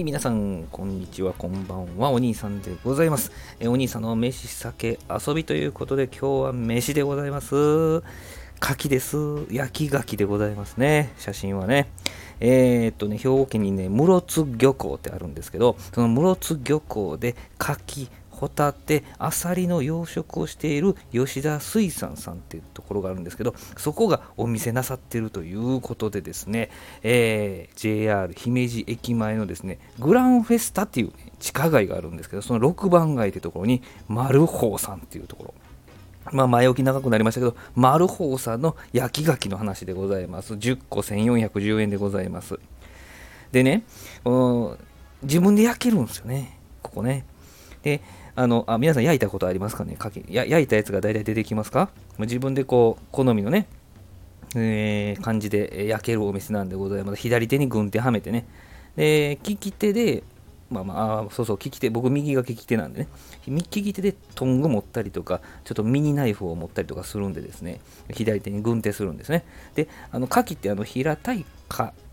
い、皆さん、こんにちは、こんばんは、お兄さんでございます。えお兄さんの飯、酒、遊びということで、今日は飯でございます。牡蠣です。焼き牡蠣でございますね。写真はね。えー、っとね、兵庫県にね、室津漁港ってあるんですけど、その室津漁港で牡蠣、ホタテ、アサリの養殖をしている吉田水産さんっていうところがあるんですけど、そこがお店なさっているということでですね、えー、JR 姫路駅前のですね、グランフェスタっていう、ね、地下街があるんですけど、その6番街っていうところに、丸宝さんっていうところ。まあ、前置き長くなりましたけど、丸宝さんの焼き牡蠣の話でございます。10個1410円でございます。でね、自分で焼けるんですよね、ここね。で、あのあ皆さん焼いたことありますかね？かきや焼いたやつが大体出てきますか？自分でこう好みのね、えー、感じで焼けるお店なんでございます。左手に軍手はめてね。で利き手でまあまあ、そうそう、利き手、僕右が利き手なんでね、利き手でトング持ったりとか、ちょっとミニナイフを持ったりとかするんでですね、左手に軍手するんですね。で、あの、牡蠣ってあの平たい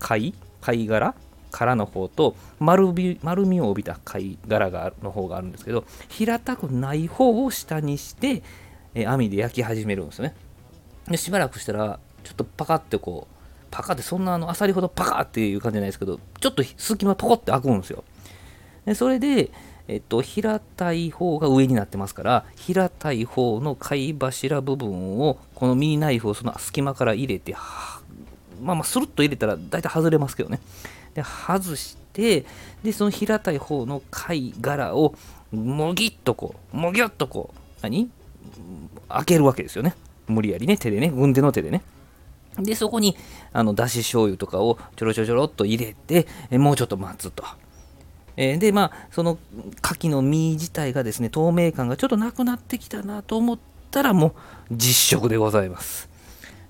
貝？貝殻？殻の方と丸み丸みを帯びた貝殻がの方があるんですけど平たくない方を下にして、えー、網で焼き始めるんですね。でしばらくしたらちょっとパカってこうパカってそんなあのアサリほどパカっていう感じじゃないですけどちょっと隙間ポコって開くんですよ。でそれでえっと、平たい方が上になってますから、平たい方の貝柱部分を、このミニナイフをその隙間から入れて、まあまあ、スルッと入れたら大体外れますけどね。で外してでその平たい方の貝殻をもぎっとこうもぎゅっとこう何？開けるわけですよね無理やりね手でね軍手の手でねでそこにあのだし醤油とかをちょろちょろちょろっと入れてもうちょっと待つと。えー、でまあその牡蠣の身自体がですね透明感がちょっとなくなってきたなと思ったらもう実食でございます。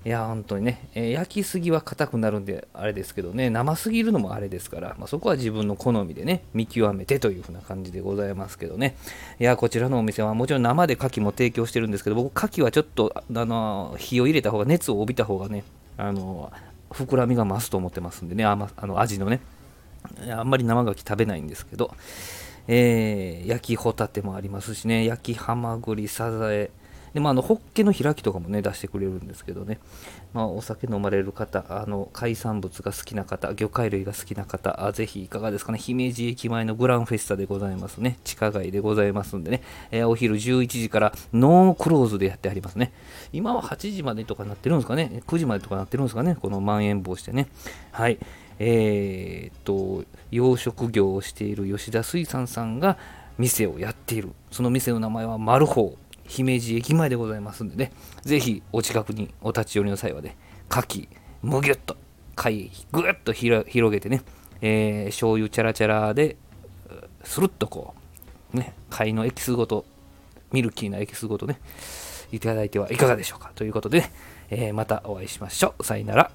いや、本当にね、えー、焼きすぎは硬くなるんであれですけどね、生すぎるのもあれですから、まあ、そこは自分の好みでね、見極めてという風な感じでございますけどね。いや、こちらのお店はもちろん生で牡蠣も提供してるんですけど、僕、牡蠣はちょっと、あの、火を入れた方が、熱を帯びた方がね、あの、膨らみが増すと思ってますんでね、ああの味のね。あんまり生牡蠣食べないんですけど、えー、焼きホタテもありますしね、焼きハマグリ、サザエ、で、まあ、あのホッケの開きとかもね出してくれるんですけどね、まあ、お酒飲まれる方あの海産物が好きな方魚介類が好きな方あぜひいかがですかね。姫路駅前のグランフェスタでございますね。地下街でございますんでね、えー、お昼11時からノークローズでやってありますね。今は8時までとかなってるんですかね。9時までとかなってるんですかね。このまん延防止でね。はい。えー、っと養殖業をしている吉田水産さんが店をやっている。その店の名前はマルホー姫路駅前でございますんでね、ぜひお近くにお立ち寄りの際はね、牡蠣、むぎゅっと、貝、ぐっと広げてね、えー、醤油チャラチャラで、スルッとこう、ね、貝のエキスごと、ミルキーなエキスごとね、いただいてはいかがでしょうか。ということで、ね、えー、またお会いしましょう。さよなら。